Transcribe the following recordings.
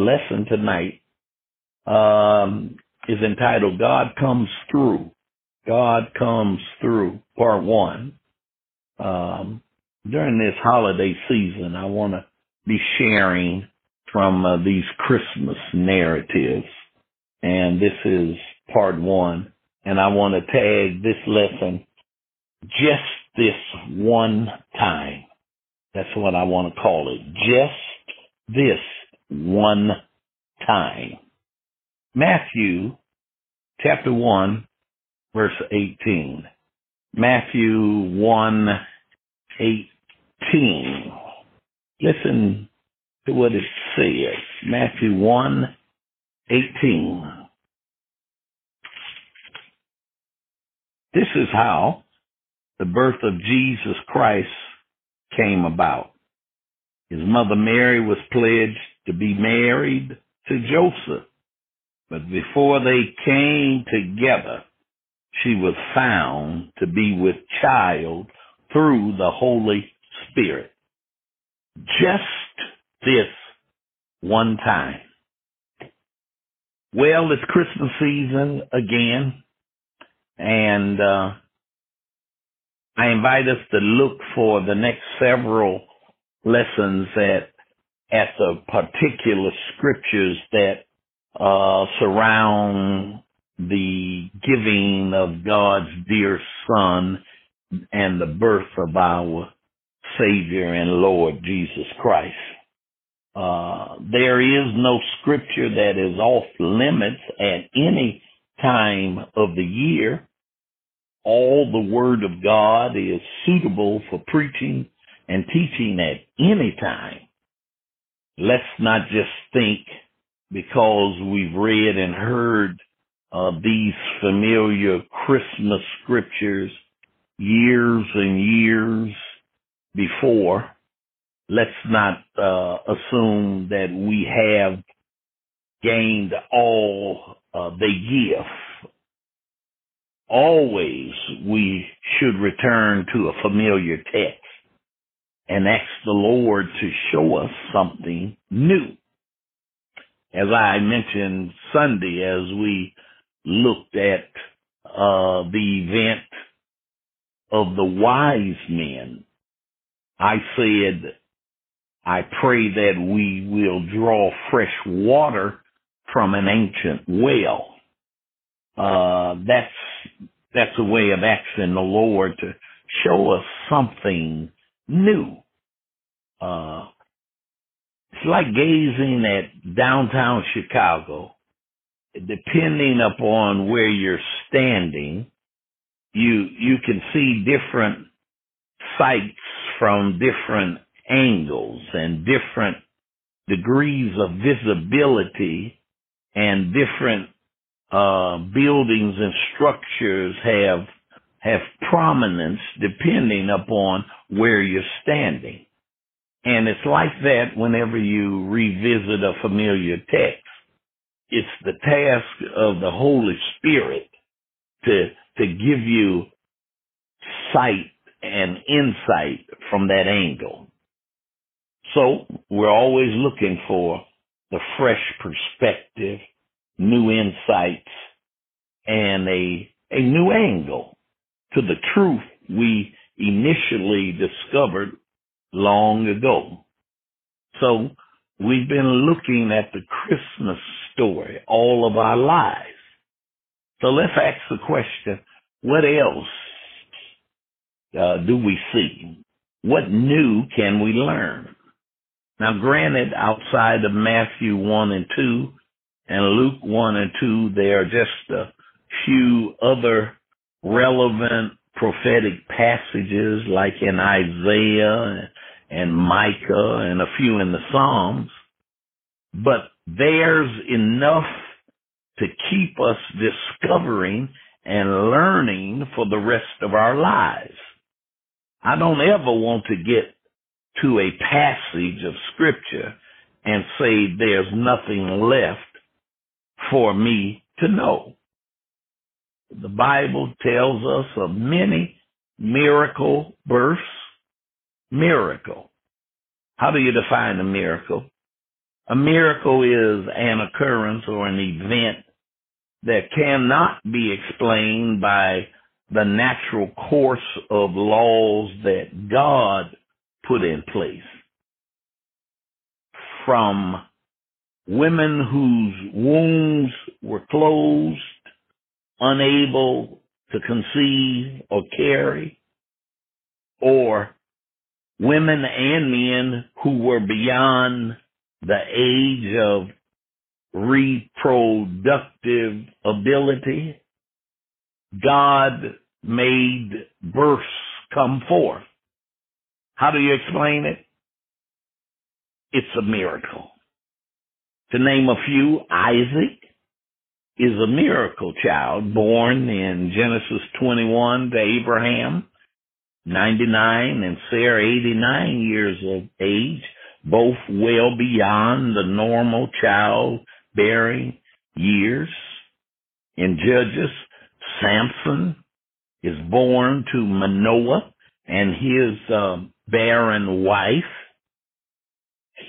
lesson tonight um, is entitled God Comes Through. God Comes Through, part one. Um, during this holiday season, I want to be sharing from uh, these Christmas narratives. And this is part one. And I want to tag this lesson just this one time. That's what I want to call it. Just this one time. Matthew chapter 1 verse 18. Matthew 1 18. Listen to what it says. Matthew 1 18. This is how the birth of Jesus Christ came about. His mother Mary was pledged to be married to Joseph. But before they came together, she was found to be with child through the Holy Spirit. Just this one time. Well, it's Christmas season again, and uh, I invite us to look for the next several lessons at at the particular scriptures that uh, surround the giving of God's dear Son and the birth of our Savior and Lord Jesus Christ. Uh, there is no scripture that is off limits at any time of the year. All the Word of God is suitable for preaching and teaching at any time. Let's not just think because we've read and heard uh, these familiar Christmas scriptures years and years before. Let's not uh, assume that we have gained all uh, they give. Always we should return to a familiar text and ask the Lord to show us something new. As I mentioned Sunday, as we looked at uh, the event of the wise men, I said, I pray that we will draw fresh water from an ancient well. Uh, that's, that's a way of asking the Lord to show us something new. Uh, it's like gazing at downtown Chicago. Depending upon where you're standing, you, you can see different sights from different angles and different degrees of visibility and different uh, buildings and structures have have prominence depending upon where you're standing. And it's like that whenever you revisit a familiar text. It's the task of the Holy Spirit to, to give you sight and insight from that angle. So we're always looking for the fresh perspective, new insights, and a, a new angle to the truth we initially discovered long ago. So we've been looking at the Christmas story all of our lives. So let's ask the question, what else uh, do we see? What new can we learn? Now granted, outside of Matthew 1 and 2 and Luke 1 and 2, there are just a few other relevant prophetic passages like in Isaiah and Micah and a few in the Psalms, but there's enough to keep us discovering and learning for the rest of our lives. I don't ever want to get to a passage of scripture and say there's nothing left for me to know. The Bible tells us of many miracle births. Miracle. How do you define a miracle? A miracle is an occurrence or an event that cannot be explained by the natural course of laws that God put in place. From women whose wombs were closed, unable to conceive or carry, or women and men who were beyond the age of reproductive ability, God made births come forth. How do you explain it? It's a miracle. To name a few, Isaac is a miracle child born in Genesis 21 to Abraham, 99 and Sarah 89 years of age, both well beyond the normal childbearing years. In Judges, Samson is born to Manoah and his uh, barren wife.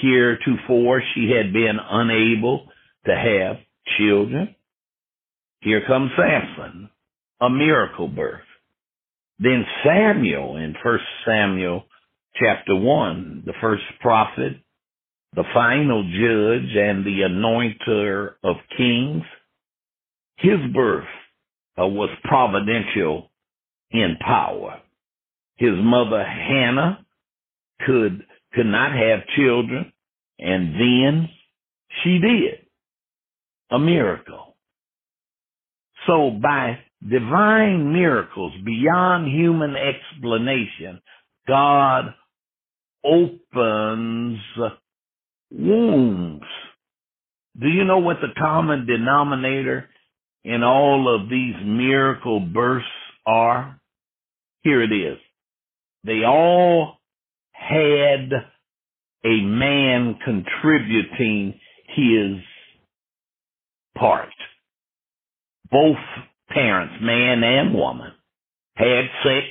Heretofore, she had been unable to have children. Here comes Samson, a miracle birth. Then Samuel in First Samuel chapter 1, the first prophet, the final judge, and the anointer of kings. His birth uh, was providential in power. His mother Hannah could could not have children, and then she did. A miracle. So by divine miracles beyond human explanation, God opens wombs. Do you know what the common denominator in all of these miracle births are? Here it is. They all had a man contributing his part. Both parents, man and woman, had sex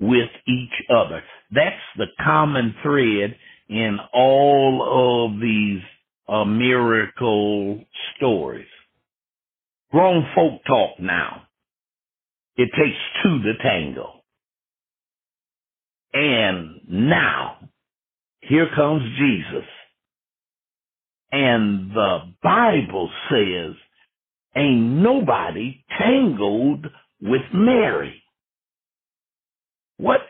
with each other. That's the common thread in all of these uh, miracle stories. Grown folk talk now. It takes two to tango. And now, here comes Jesus. And the Bible says, ain't nobody tangled with Mary. What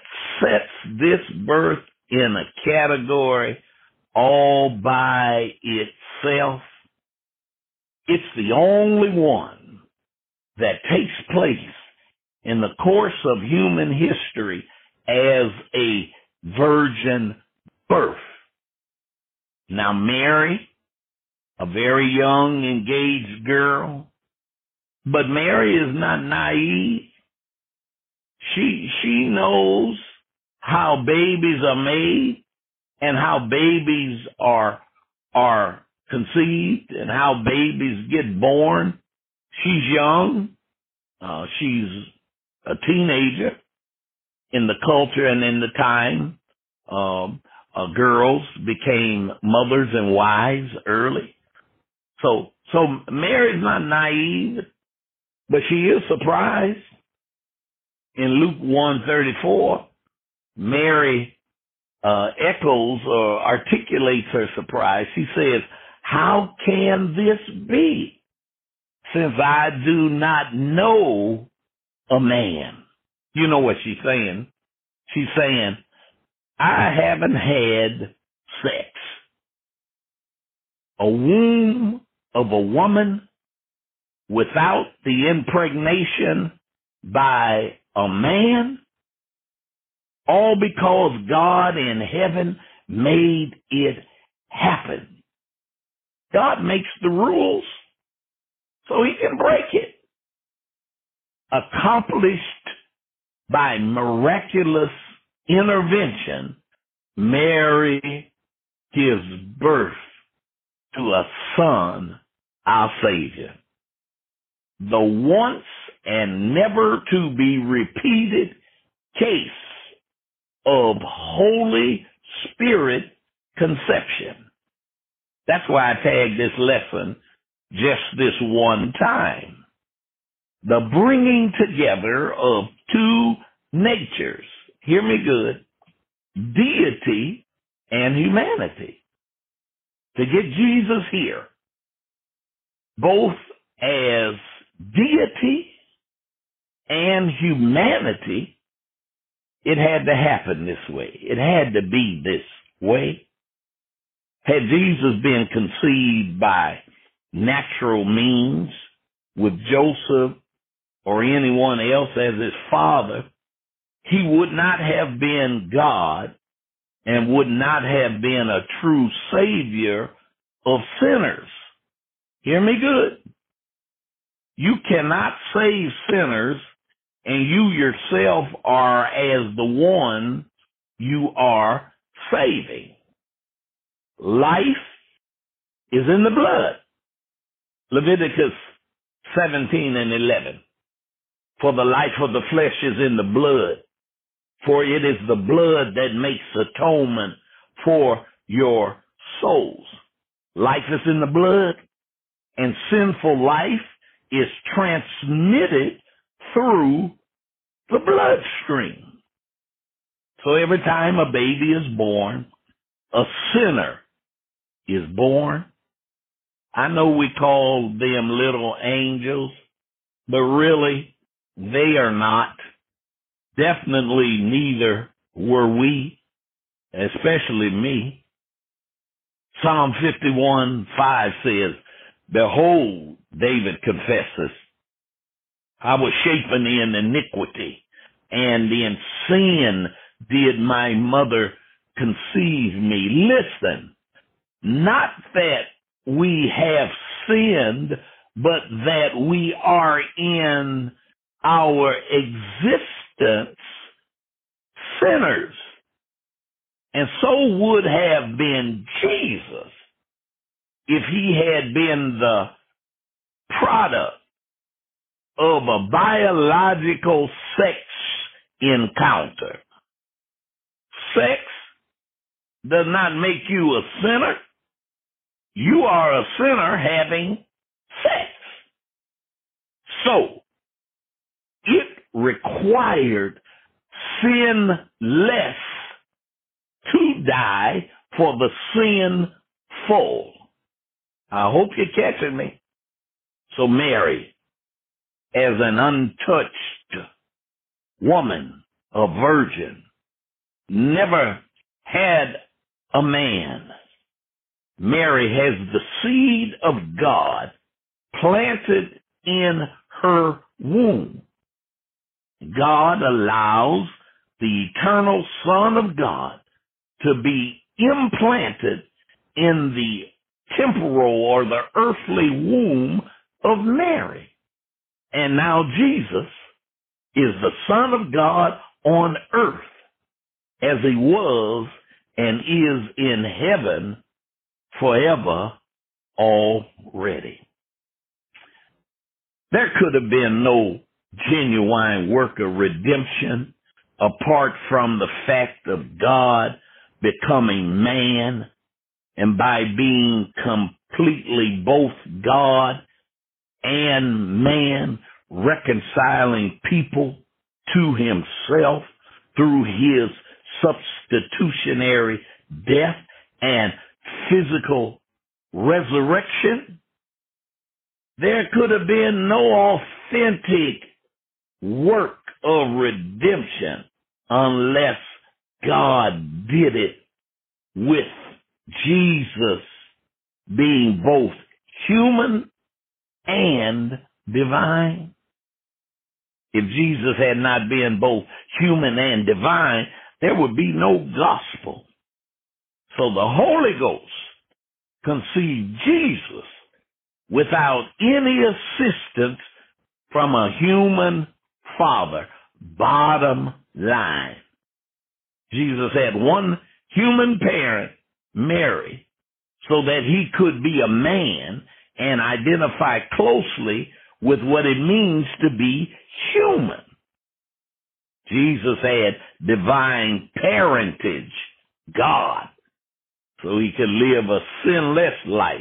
sets this birth in a category all by itself? It's the only one that takes place in the course of human history as a virgin birth. Now Mary, a very young engaged girl, but Mary is not naive. She, she knows how babies are made and how babies are, are conceived and how babies get born. She's young. Uh, she's a teenager in the culture and in the time. Um, uh, girls became mothers and wives early. So, so Mary's not naive, but she is surprised. In Luke 134, Mary uh, echoes or articulates her surprise. She says, how can this be since I do not know a man? You know what she's saying. She's saying, I haven't had sex. A womb of a woman without the impregnation by a man, all because God in heaven made it happen. God makes the rules so he can break it. Accomplished by miraculous intervention, Mary gives birth to a son, our Savior. The once and never to be repeated case of Holy Spirit conception. That's why I tagged this lesson just this one time. The bringing together of two natures. Hear me good. Deity and humanity. To get Jesus here, both as deity and humanity, it had to happen this way. It had to be this way. Had Jesus been conceived by natural means with Joseph or anyone else as his father, he would not have been God and would not have been a true savior of sinners. Hear me good. You cannot save sinners and you yourself are as the one you are saving. Life is in the blood. Leviticus 17 and 11. For the life of the flesh is in the blood, for it is the blood that makes atonement for your souls. Life is in the blood, and sinful life is transmitted through the bloodstream. So every time a baby is born, a sinner is born. I know we call them little angels, but really they are not. Definitely neither were we, especially me. Psalm 51, 5 says, Behold, David confesses, I was shapen in iniquity, and in sin did my mother conceive me. Listen, not that we have sinned, but that we are in our existence sinners. And so would have been Jesus if he had been the product of a biological sex encounter. Sex does not make you a sinner. You are a sinner having sex. So, it required sinless to die for the sinful. I hope you're catching me. So Mary, as an untouched woman, a virgin, never had a man. Mary has the seed of God planted in her womb. God allows the eternal Son of God to be implanted in the temporal or the earthly womb of Mary. And now Jesus is the Son of God on earth as he was and is in heaven forever already. There could have been no genuine work of redemption apart from the fact of God becoming man and by being completely both God and man reconciling people to himself through his substitutionary death and physical resurrection. There could have been no authentic work of redemption unless God did it with Jesus being both human and divine. If Jesus had not been both human and divine, there would be no gospel. So the Holy Ghost conceived Jesus without any assistance from a human father. Bottom line. Jesus had one human parent, Mary, so that he could be a man and identify closely with what it means to be human. Jesus had divine parentage, God. so he could live a sinless life,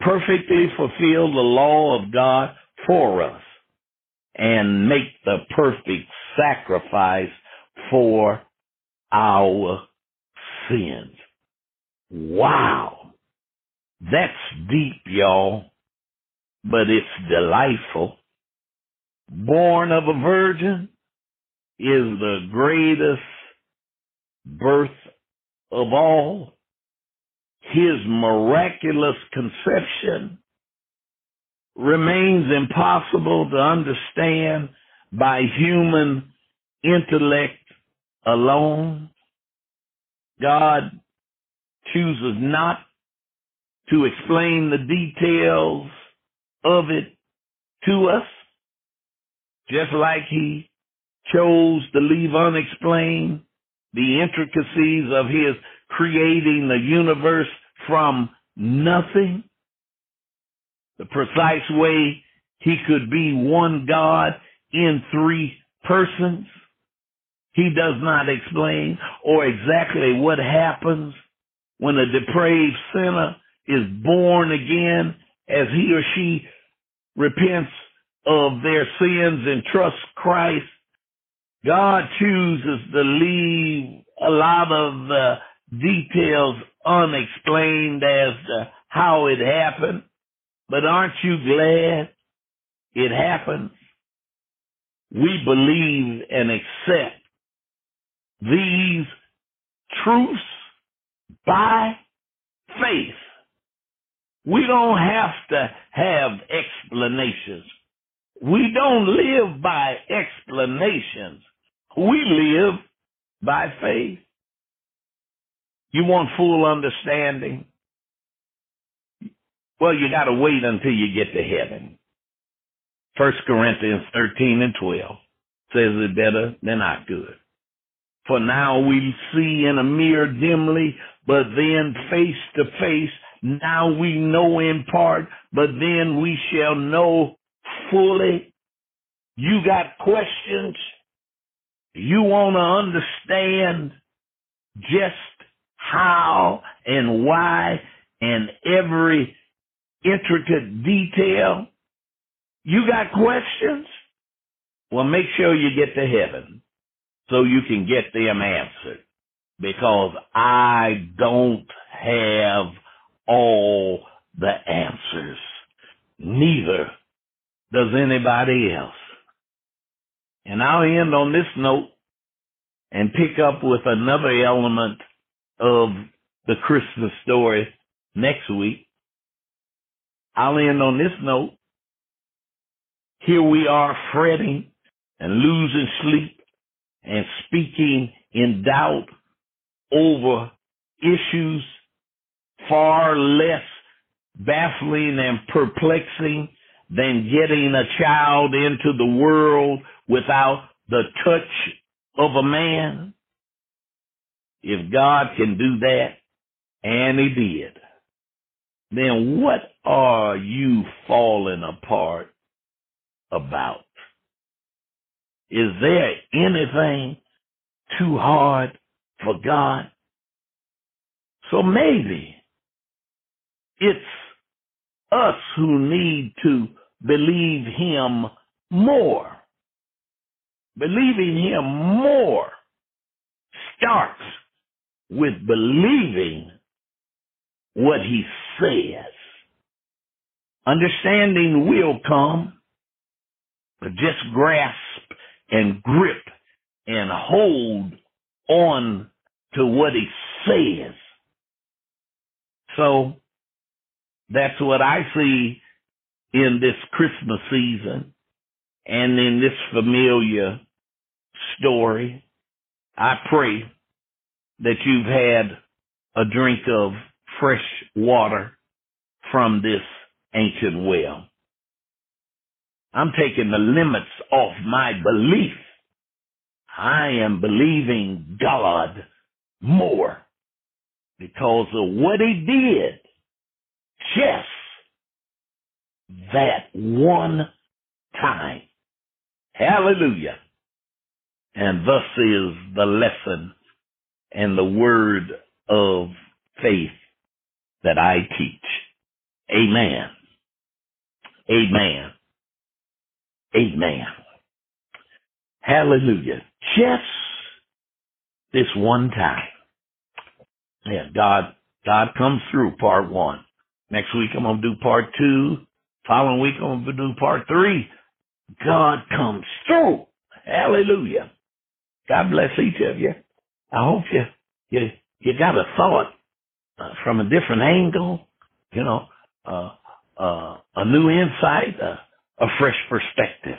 perfectly fulfill the law of God for us, and make the perfect sacrifice for our sins. Wow. That's deep, y'all, but it's delightful. Born of a virgin is the greatest birth of all. His miraculous conception remains impossible to understand by human intellect alone. God chooses not to explain the details of it to us, just like he chose to leave unexplained the intricacies of his creating the universe from nothing, the precise way he could be one God in three persons. He does not explain or exactly what happens when a depraved sinner is born again as he or she repents of their sins and trusts Christ. God chooses to leave a lot of the details unexplained as to how it happened. But aren't you glad it happened? We believe and accept these truths by faith. We don't have to have explanations. We don't live by explanations. We live by faith. You want full understanding? Well, you gotta wait until you get to heaven. First Corinthians 13 and 12 says it better than I could. For now we see in a mirror dimly, but then face to face. Now we know in part, but then we shall know fully. You got questions? You want to understand just how and why and every intricate detail? You got questions? Well, make sure you get to heaven so you can get them answered because I don't have all the answers. Neither does anybody else. And I'll end on this note and pick up with another element of the Christmas story next week. I'll end on this note. Here we are fretting and losing sleep and speaking in doubt over issues far less baffling and perplexing than getting a child into the world without the touch of a man. If God can do that, and he did, then what are you falling apart about? Is there anything too hard for God? So maybe it's us who need to believe him more. Believing him more starts with believing what he says. Understanding will come, but just grasp and grip and hold on to what he says. So that's what I see in this Christmas season and in this familiar story. I pray that you've had a drink of fresh water from this ancient well. I'm taking the limits off my belief. I am believing God more because of what he did just that one time. Hallelujah. And thus is the lesson and the word of faith that I teach. Amen. Amen. Amen. Hallelujah. Just this one time. Yeah, God, God comes through part one. Next week I'm going to do part two. Following week I'm going to do part three. God comes through. Hallelujah. God bless each of you. I hope you, you, you got a thought uh, from a different angle, you know, uh, uh, a new insight, uh, a fresh perspective.